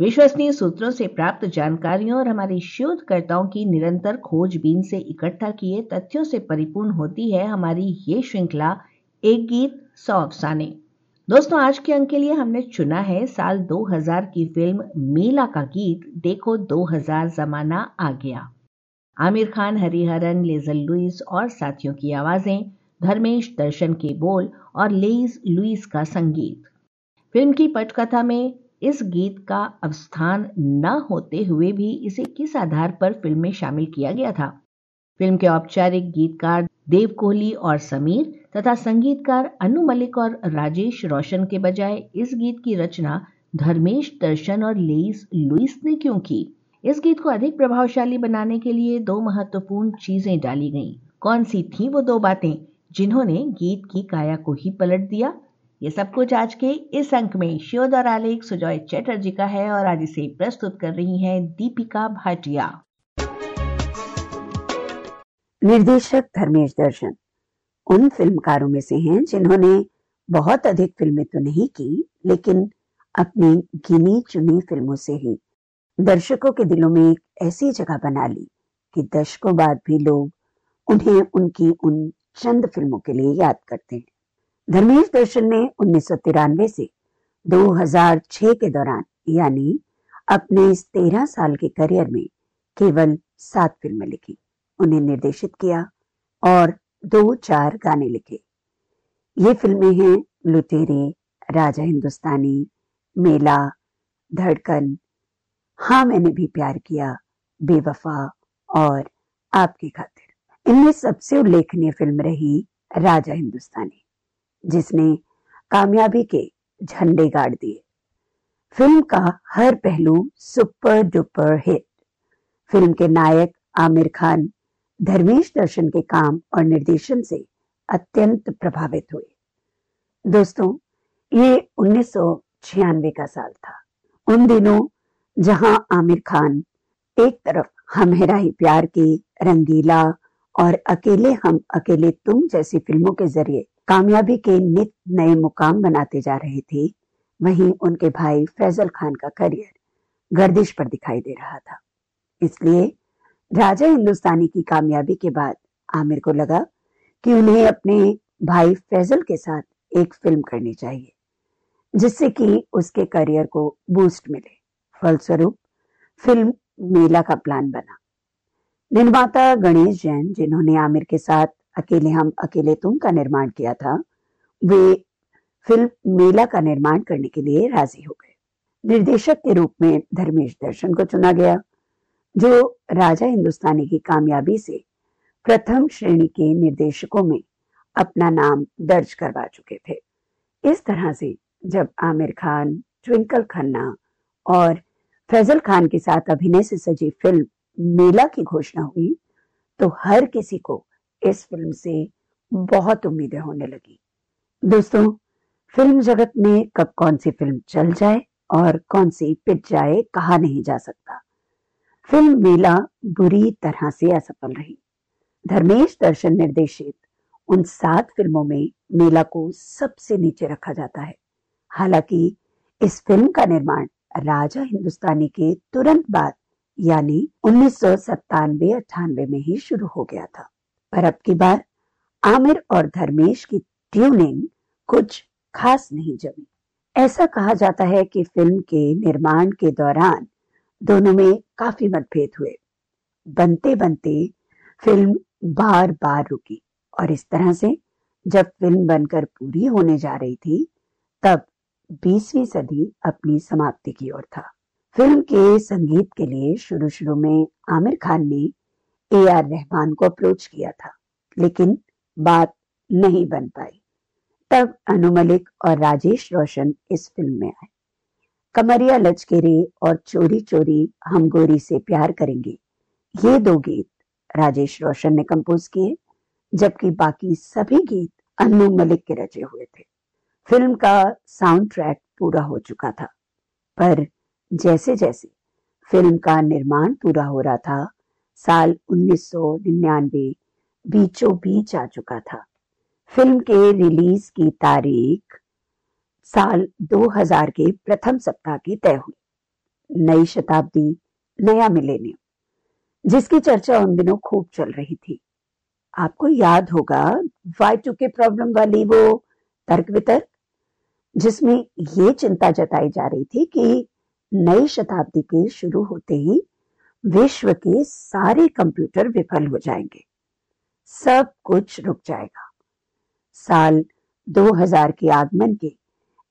विश्वसनीय सूत्रों से प्राप्त जानकारियों और हमारे शोधकर्ताओं की निरंतर खोजबीन से इकट्ठा किए तथ्यों से परिपूर्ण होती है हमारी ये श्रृंखला, एक गीत, सौ अफसाने। दोस्तों, आज के अंक के लिए हमने चुना है साल 2000 की फ़िल्म मेला का गीत, देखो 2000 जमाना आ गया। आमिर खान, हरिहरन लेजल लुइस और साथियों की आवाज़ें, धर्मेश, दर्शन के बोल और लेइस लुइस का संगीत। फ़िल्म की पटकथा में इस गीत का अवस्थान न होते हुए भी इसे किस आधार पर फ़िल्म में शामिल किया गया था? फ़िल्म के औपचारिक गीतकार देव कोहली और समीर तथा संगीतकार अनु मलिक और राजेश रोशन के बजाय इस गीत की रचना धर्मेश, दर्शन और लेइस लुइस ने क्यों की? इस गीत को अधिक प्रभावशाली बनाने के लिए दो महत्वपूर्ण चीज़ें डाली गईं। कौन सी थी वो दो बातें जिन्होंने गीत की काया को ही पलट दिया? ये सब कुछ आज के इस अंक में शोध और आलेख सुजॉय चैटर्जी का है और आज इसे प्रस्तुत कर रही हैं दीपिका भाटिया। निर्देशक धर्मेश दर्शन, उन फिल्मकारों में से हैं जिन्होंने बहुत अधिक फ़िल्में तो नहीं की, लेकिन अपनी गिनी चुनी फ़िल्मों से ही दर्शकों के दिलों में एक ऐसी जगह बना ली कि दशकों बाद भी लोग उन्हें उनकी उन चंद फ़िल्मों के लिए याद करते हैं। धर्मेश दर्शन ने उन्नीस सौ तिरानवे से 2006 के दौरान, यानी अपने इस तेरह साल के करियर में, केवल सात फ़िल्में लिखी। उन्हें निर्देशित किया और दो चार गाने लिखे। ये फ़िल्में हैं लुटेरे, राजा हिंदुस्तानी, मेला, धड़कन। हाँ मैंने भी प्यार किया, बेवफा और आपकी खातिर। इनमें सबसे उल्लेखनीय फ़िल्म रही राजा हिंदुस्तानी। जिसने कामयाबी के झंडे गाड़ दिए। फ़िल्म का हर पहलू सुपर डुपर हिट। फ़िल्म के नायक आमिर खान धर्मेश दर्शन के काम और निर्देशन से अत्यंत प्रभावित हुए। दोस्तों, ये उन्नीस सौ छियानवे का साल था। उन दिनों जहाँ आमिर खान एक तरफ़ हम ही प्यार की रंगीला और अकेले हम अकेले तुम जैसी फ़िल्मों के ज़रिए कामयाबी के नित नए मुकाम बनाते जा रहे थे। वहीं उनके भाई फैजल खान का करियर गर्दिश पर दिखाई दे रहा था। इसलिए राजा हिंदुस्तानी की कामयाबी के बाद आमिर को लगा कि उन्हें अपने भाई फैजल के साथ एक फ़िल्म करनी चाहिए, जिससे कि उसके करियर को बूस्ट मिले। फलस्वरूप फ़िल्म मेला का प्लान बना। निर्माता गणेश जैन, जिन्होंने आमिर के साथ अकेले हम, अकेले तुम का निर्माण किया था। वे फ़िल्म मेला का निर्माण करने के लिए राज़ी हो गए। निर्देशक के रूप में धर्मेश दर्शन को चुना गया, जो राजा हिंदुस्तानी की कामयाबी से प्रथम श्रेणी के निर्देशकों में अपना नाम दर्ज करवा चुके थे। इस तरह से जब आमिर खान, ट्विंकल खन्ना और फैजल खान के साथ अभिनय से सजी फ़िल्म मेला की घोषणा हुई तो हर किसी को इस फ़िल्म से बहुत उम्मीदें होने लगी। दोस्तों, फ़िल्म जगत में कब कौन सी फ़िल्म चल जाए और कौन सी पिट जाए कहा नहीं जा सकता। फ़िल्म मेला बुरी तरह से असफल रही। धर्मेश दर्शन निर्देशित उन सात फ़िल्मों में मेला को सबसे नीचे रखा जाता है। हालाँकि इस फ़िल्म का निर्माण राजा हिंदुस्तानी के तुरंत बाद, यानी उन्नीस सौ सत्तानवे में ही शुरू हो गया था। पर अब की बार आमिर और धर्मेश की ट्यूनिंग कुछ खास नहीं जमी। ऐसा कहा जाता है कि फ़िल्म के निर्माण के दौरान दोनों में काफ़ी मतभेद हुए। बनते बनते फ़िल्म बार बार रुकी और इस तरह से जब फ़िल्म बनकर पूरी होने जा रही थी, तब बीसवीं सदी अपनी समाप्ति की ओर था। फ़िल्म के संगीत के लिए शुरू शुरू में आमिर खान ने ए आर रहमान को अप्रोच किया था, लेकिन बात नहीं बन पाई। तब अनु मलिक और राजेश रोशन इस फ़िल्म में आए। कमरिया लचकेरे और चोरी चोरी हम गोरी से प्यार करेंगे। ये दो गीत राजेश रोशन ने कंपोज किए, जबकि बाकी सभी गीत अनु मलिक के रचे हुए थे। फ़िल्म का साउंड ट्रैक पूरा हो चुका था, पर जैसे जैसे फ़िल्म का निर्माण पूरा हो रहा था साल 1999 बीचों बीच आ चुका था। फ़िल्म के रिलीज़ की तारीख साल 2000 के प्रथम सप्ताह की तय हुई। नई शताब्दी, नया मिलेनियम, जिसकी चर्चा उन दिनों खूब चल रही थी। आपको याद होगा वाई टू के प्रॉब्लम वाली वो तर्क वितर्क, जिसमें ये चिंता जताई जा रही थी कि नई शताब्दी के शुरू होते ही विश्व के सारे कंप्यूटर विफल हो जाएँगे। सब कुछ रुक जाएगा। साल 2000 के आगमन के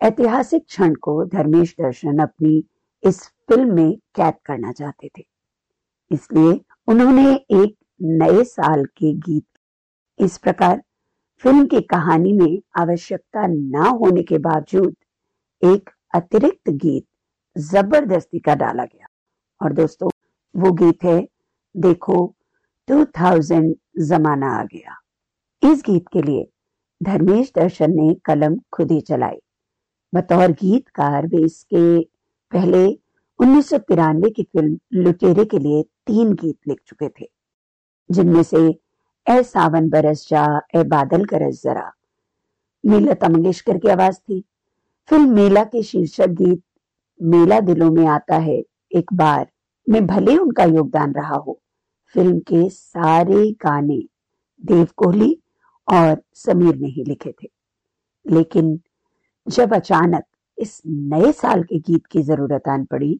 ऐतिहासिक क्षण को धर्मेश दर्शन अपनी इस फ़िल्म में कैद करना चाहते थे। इसलिए उन्होंने एक नए साल के गीत इस प्रकार फ़िल्म की कहानी में आवश्यकता न होने के बावजूद एक अतिरिक्त गीत ज़बरदस्ती का डाला गया। और दोस्तों वो गीत है, देखो 2000 जमाना आ गया। इस गीत के लिए धर्मेश दर्शन ने कलम खुद ही चलाई बतौर गीतकार वे इसके पहले उन्नीस की फ़िल्म लुटेरे के लिए तीन गीत लिख चुके थे, जिनमें से ए सावन बरस जा, ए बादल करस जरा। मीलता मंगेशकर की आवाज़ थी। फ़िल्म मेला के शीर्षक गीत मेला दिलों में आता है एक बार। में भले उनका योगदान रहा हो। फ़िल्म के सारे गाने देव कोहली और समीर ने ही लिखे थे। लेकिन जब अचानक इस नए साल के गीत की ज़रूरत आन पड़ी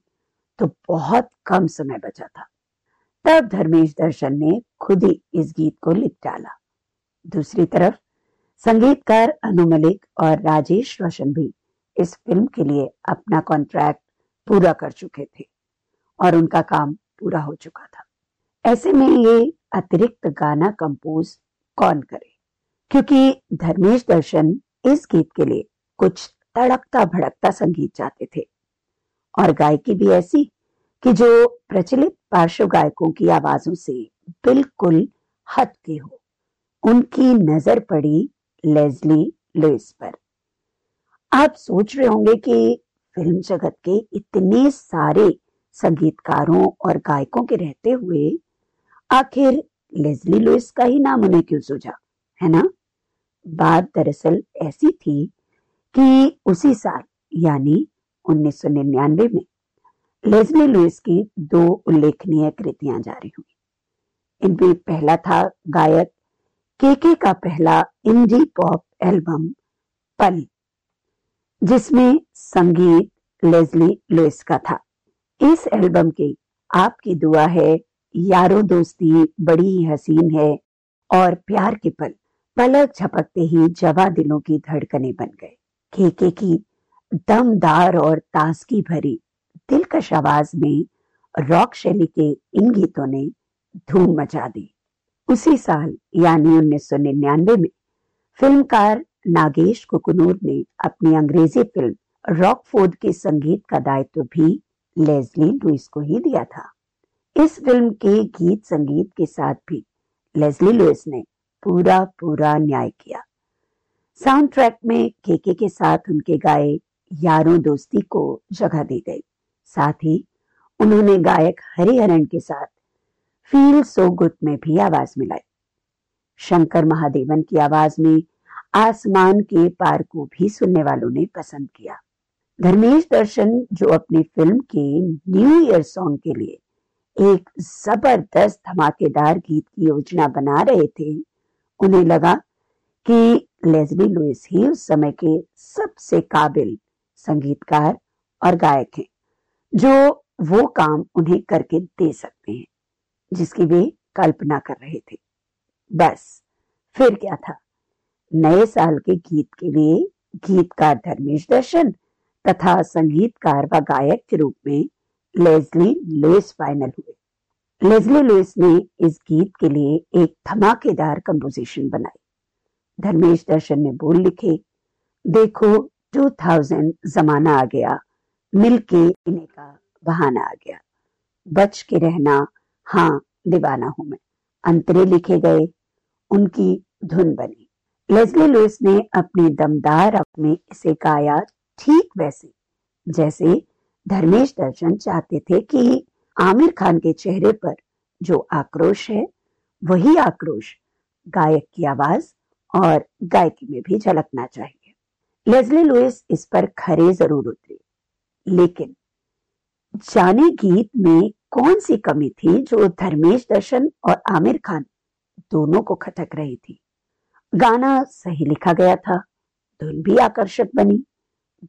तो बहुत कम समय बचा था। तब धर्मेश दर्शन ने खुद ही इस गीत को लिख डाला दूसरी तरफ़, संगीतकार अनु मलिक और राजेश रोशन भी इस फ़िल्म के लिए अपना कॉन्ट्रैक्ट पूरा कर चुके थे। और उनका काम पूरा हो चुका था। ऐसे में ये अतिरिक्त गाना कंपोज कौन करे? क्योंकि धर्मेश दर्शन इस गीत के लिए कुछ तड़कता भड़कता संगीत चाहते थे। और गायकी भी ऐसी कि जो प्रचलित पार्श्व गायकों की आवाजों से बिल्कुल हट के हो। उनकी नज़र पड़ी लेजली लुइस पर। आप सोच रहे होंगे कि फ़िल्म जगत के इतने सारे संगीतकारों और गायकों के रहते हुए आखिर लेजली लुइस का ही नाम उन्हें क्यों सूझा, है ना? बात दरअसल ऐसी थी कि उसी साल, यानी 1999 में, लेजली लुइस की दो उल्लेखनीय कृतियाँ जारी हुई। इनमें पहला था गायक केके का पहला इंडी पॉप एल्बम, पल, जिसमें संगीत लेजली लुइस का था। इस एल्बम के आपकी दुआ है, यारो दोस्ती बड़ी ही हसीन है, और प्यार के पल पलक झपकते ही जवा दिलों की धड़कने बन गए। केके की दमदार और ताजगी भरी दिलकश आवाज़ में रॉक शैली के इन गीतों ने धूम मचा दी। उसी साल, यानी 1999 में, फिल्मकार नागेश कुकुनूर ने अपनी अंग्रेज़ी फ़िल्म रॉकफोर्ड के संगीत का दायित्व भी लेजली लुइस को ही दिया था। इस फ़िल्म के गीत संगीत के साथ भी लेजली लुइस ने पूरा पूरा न्याय किया। साउंड ट्रैक में केके के साथ उनके गाए यारों दोस्ती को जगह दी गई। साथ ही उन्होंने गायक हरिहरन के साथ फील सो गुड में भी आवाज़ मिलाई। शंकर महादेवन की आवाज़ में आसमान के पार को भी सुनने वालों ने पसंद किया। धर्मेश दर्शन जो अपनी फ़िल्म के न्यू ईयर सॉन्ग के लिए एक ज़बरदस्त धमाकेदार गीत की योजना बना रहे थे, उन्हें लगा कि लेजली लुइस ही उस समय के सबसे काबिल संगीतकार और गायक हैं, जो वो काम उन्हें करके दे सकते हैं, जिसकी वे कल्पना कर रहे थे। बस, फिर क्या था? नए साल के गीत के लिए गीतकार धर्मेश दर्शन तथा संगीतकार व गायक के रूप में लेजली लुइस फाइनल हुए। लेजली लुइस ने इस गीत के लिए एक धमाकेदार कंपोजिशन बनाई। धर्मेश दर्शन ने बोल लिखे, देखो 2000 जमाना आ गया, मिलके इन्हें का बहाना आ गया। बच के रहना हाँ दीवाना हूँ मैं। अंतरे लिखे गए, उनकी धुन बनी। लेस्ली लुइस ने अपने दमदार अप में इसे गाया ठीक वैसे। जैसे धर्मेश दर्शन चाहते थे कि आमिर खान के चेहरे पर जो आक्रोश है, वही आक्रोश गायक की आवाज़ और गायकी में भी झलकना चाहिए। लेजली लुइस इस पर खरे ज़रूर उतरी। लेकिन जाने गीत में कौन सी कमी थी जो धर्मेश दर्शन और आमिर खान दोनों को खटक रही थी? गाना सही लिखा गया था, धुन भी आकर्षक बनी।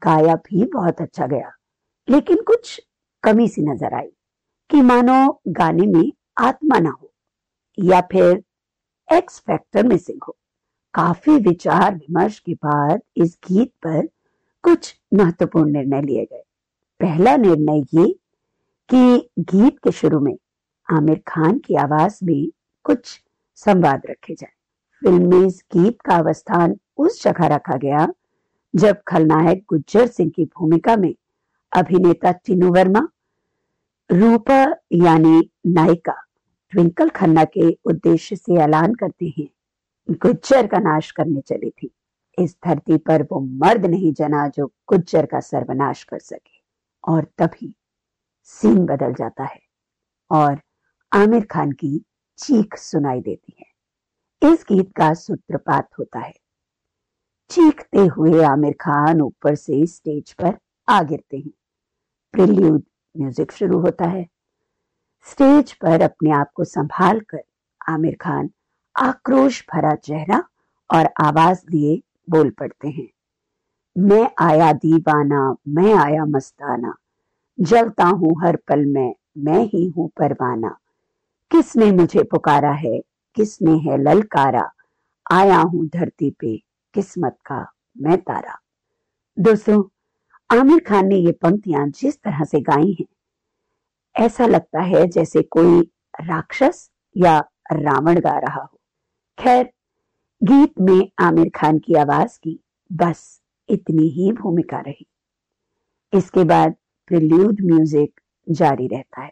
गाया भी बहुत अच्छा गया। लेकिन कुछ कमी सी नज़र आई कि मानो गाने में आत्मा ना हो, या फिर एक्स फैक्टर मिसिंग हो। काफ़ी विचार विमर्श के बाद इस गीत पर कुछ महत्वपूर्ण निर्णय लिए गए। पहला निर्णय ये कि गीत के शुरू में आमिर खान की आवाज़ में कुछ संवाद रखे जाए। फ़िल्म में इस गीत का अवस्थान उस जगह रखा गया जब खलनायक गुज्जर सिंह की भूमिका में अभिनेता टीनू वर्मा, रूपा यानी नायिका ट्विंकल खन्ना के उद्देश्य से ऐलान करते हैं, गुज्जर का नाश करने चली थी। इस धरती पर वो मर्द नहीं जना जो गुज्जर का सर्वनाश कर सके। और तभी सीन बदल जाता है और आमिर खान की चीख सुनाई देती है। इस गीत का सूत्रपात होता है। चीखते हुए आमिर खान ऊपर से स्टेज पर आ गिरते हैं। प्रिल्यूड म्यूज़िक शुरू होता है। स्टेज पर अपने आप को संभाल कर आमिर खान आक्रोश भरा चेहरा और आवाज़ दिए बोल पड़ते हैं। मैं आया दीवाना, मैं आया मस्ताना। जलता हूँ हर पल में, मैं ही हूँ परवाना। किसने मुझे पुकारा है, किसने है ललकारा। आया हूँ धरती पे किस्मत का मैं तारा। दोस्तों, आमिर खान ने ये पंक्तियाँ जिस तरह से गाई हैं, ऐसा लगता है जैसे कोई राक्षस या रावण गा रहा हो। खैर, गीत में आमिर खान की आवाज़ की बस इतनी ही भूमिका रही। इसके बाद प्रिल्यूड म्यूज़िक जारी रहता है,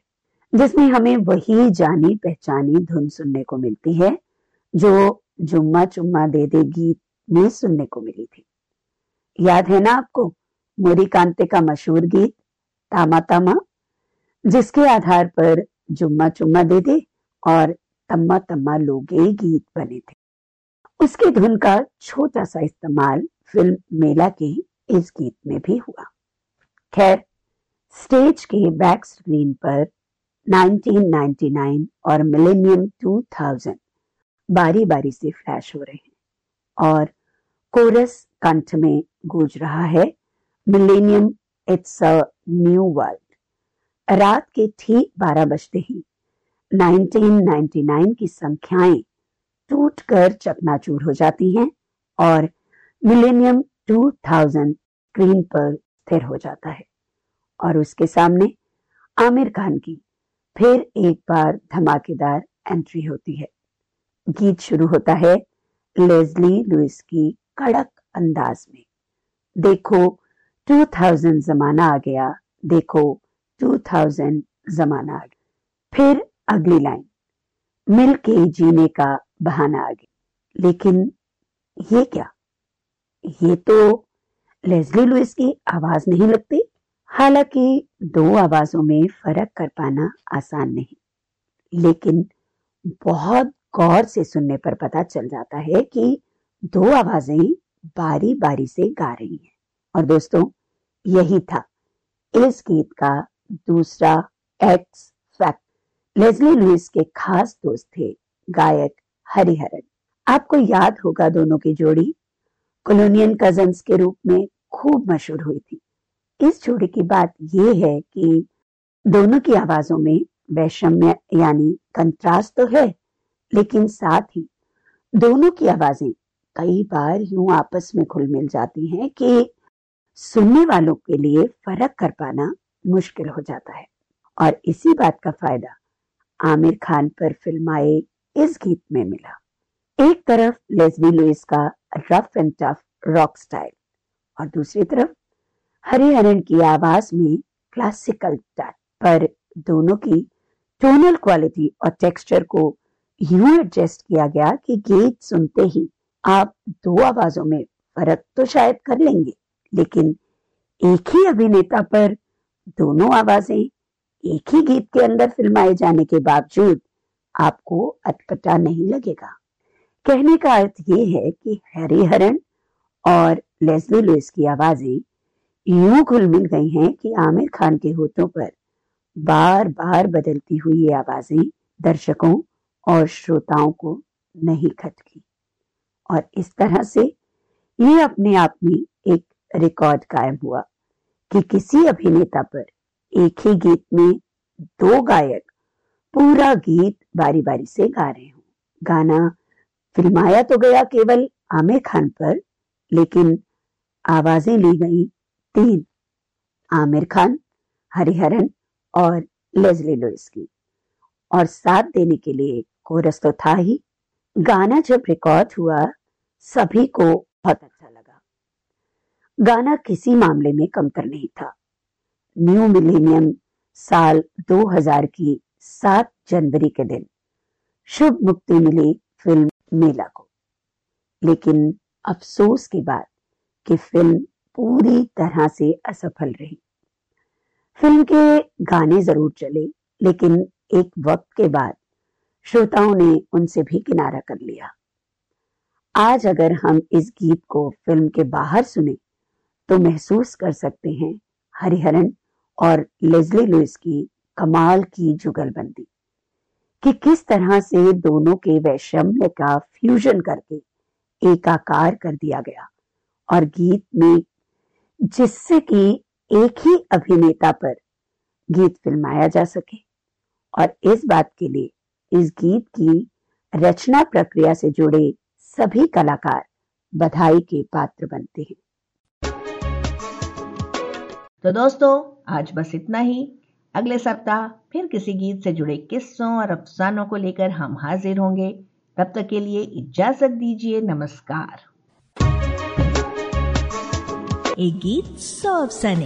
जिसमें हमें वही जानी पहचानी धुन सुनने को मिलती है, जो जुम्मा चुम्मा दे दे गीत में सुनने को मिली थी। याद है ना आपको मोरी कांते का मशहूर गीत, तामा तामा, जिसके आधार पर जुम्मा चुम्मा दे दे और तम्मा तम्मा लोगे गीत बने थे। उसकी धुन का छोटा सा इस्तेमाल फ़िल्म मेला के इस गीत में भी हुआ। खैर, स्टेज के बैक स्क्रीन पर 1999 और मिलेनियम 2000 बारी बारी से फ्लैश हो रहे हैं और कोरस कंठ में गूंज रहा है। Millennium it's a new world रात के ठीक बारह बजते ही। 1999 की संख्याएँ टूटकर चकनाचूर हो जाती हैं और मिलेनियम 2000 स्क्रीन पर स्थिर हो जाता है। और उसके सामने आमिर खान की फिर एक बार धमाकेदार एंट्री होती है। गीत शुरू होता है। लेजली लुइस की कड़क अंदाज में। देखो 2000 जमाना आ गया, देखो 2000 जमाना आ गया। फिर अगली लाइन, मिल के जीने का बहाना आ गया। लेकिन ये क्या? ये तो लेजली लुइस की आवाज़ नहीं लगती, हालाँकि दो आवाजों में फ़र्क कर पाना आसान नहीं। लेकिन बहुत गौर से सुनने पर पता चल जाता है कि दो आवाज़ें बारी बारी से गा रही हैं। और दोस्तों, यही था इस गीत का दूसरा एक्स फैक्ट लेजली लुइस के खास दोस्त थे गायक हरिहरन। आपको याद होगा दोनों की जोड़ी? कॉलोनियन कजन्स के रूप में खूब मशहूर हुई थी। इस जोड़ी की बात यह है कि दोनों की आवाजों में वैषम्य यानी कंट्रास्ट तो है, लेकिन साथ ही दोनों की आवाज़ें कई बार यूँ आपस में घुल मिल जाती हैं कि सुनने वालों के लिए फ़र्क कर पाना मुश्किल हो जाता है। और इसी बात का फ़ायदा आमिर खान पर फ़िल्म आए इस गीत में मिला। एक तरफ़ लेजबी लुइस का rough and tough rock style और दूसरी तरफ़ हरिहरन की आवाज़ में क्लासिकल टच पर दोनों की टोनल क्वालिटी और टेक्सचर को यूँ एडजस्ट किया गया कि गीत सुनते ही आप दो आवाजों में फ़र्क तो शायद कर लेंगे, लेकिन एक ही अभिनेता पर दोनों आवाज़ें एक ही गीत के अंदर फिल्माए जाने के बावजूद आपको अटपटा नहीं लगेगा। कहने का अर्थ ये है कि हैरी हरण और लेस्ली लुइस की आवाज़ें यूँ घुल मिल गई हैं कि आमिर खान के होठों पर बार बार बदलती हुई ये आवाज़ें दर्शकों और श्रोताओं को नहीं खटकी। और इस तरह से ये अपने आप में एक रिकॉर्ड कायम हुआ कि किसी अभिनेता पर एक ही गीत में दो गायक पूरा गीत बारी बारी से गा रहे हो। गाना फिल्माया तो गया केवल आमिर खान पर, लेकिन आवाज़ें ली गई तीन, आमिर खान, हरिहरन और लेजली लुइस की। और साथ देने के लिए कोरस तो था ही गाना जब रिकॉर्ड हुआ, सभी को बहुत अच्छा लगा। गाना किसी मामले में कमतर नहीं था। न्यू मिलेनियम साल 2000 की 7 जनवरी के दिन शुभ मुक्ति मिली फ़िल्म मेला को। लेकिन अफसोस की बात कि फ़िल्म पूरी तरह से असफल रही। फ़िल्म के गाने ज़रूर चले, लेकिन एक वक्त के बाद श्रोताओं ने उनसे भी किनारा कर लिया। आज अगर हम इस गीत को फ़िल्म के बाहर सुने तो महसूस कर सकते हैं हरिहरन और लेजली लुइस की कमाल की जुगलबंदी कि किस तरह से दोनों के वैषम्य का फ्यूजन करके एकाकार कर दिया गया और गीत में जिससे कि एक ही अभिनेता पर गीत फिल्माया जा सके। और इस बात के लिए इस गीत की रचना प्रक्रिया से जुड़े सभी कलाकार बधाई के पात्र बनते हैं। तो दोस्तों आज बस इतना ही। अगले सप्ताह फिर किसी गीत से जुड़े किस्सों और अफसानों को लेकर हम हाजिर होंगे। तब तक के लिए इजाज़त दीजिए नमस्कार। एक गीत सौ अफसाने।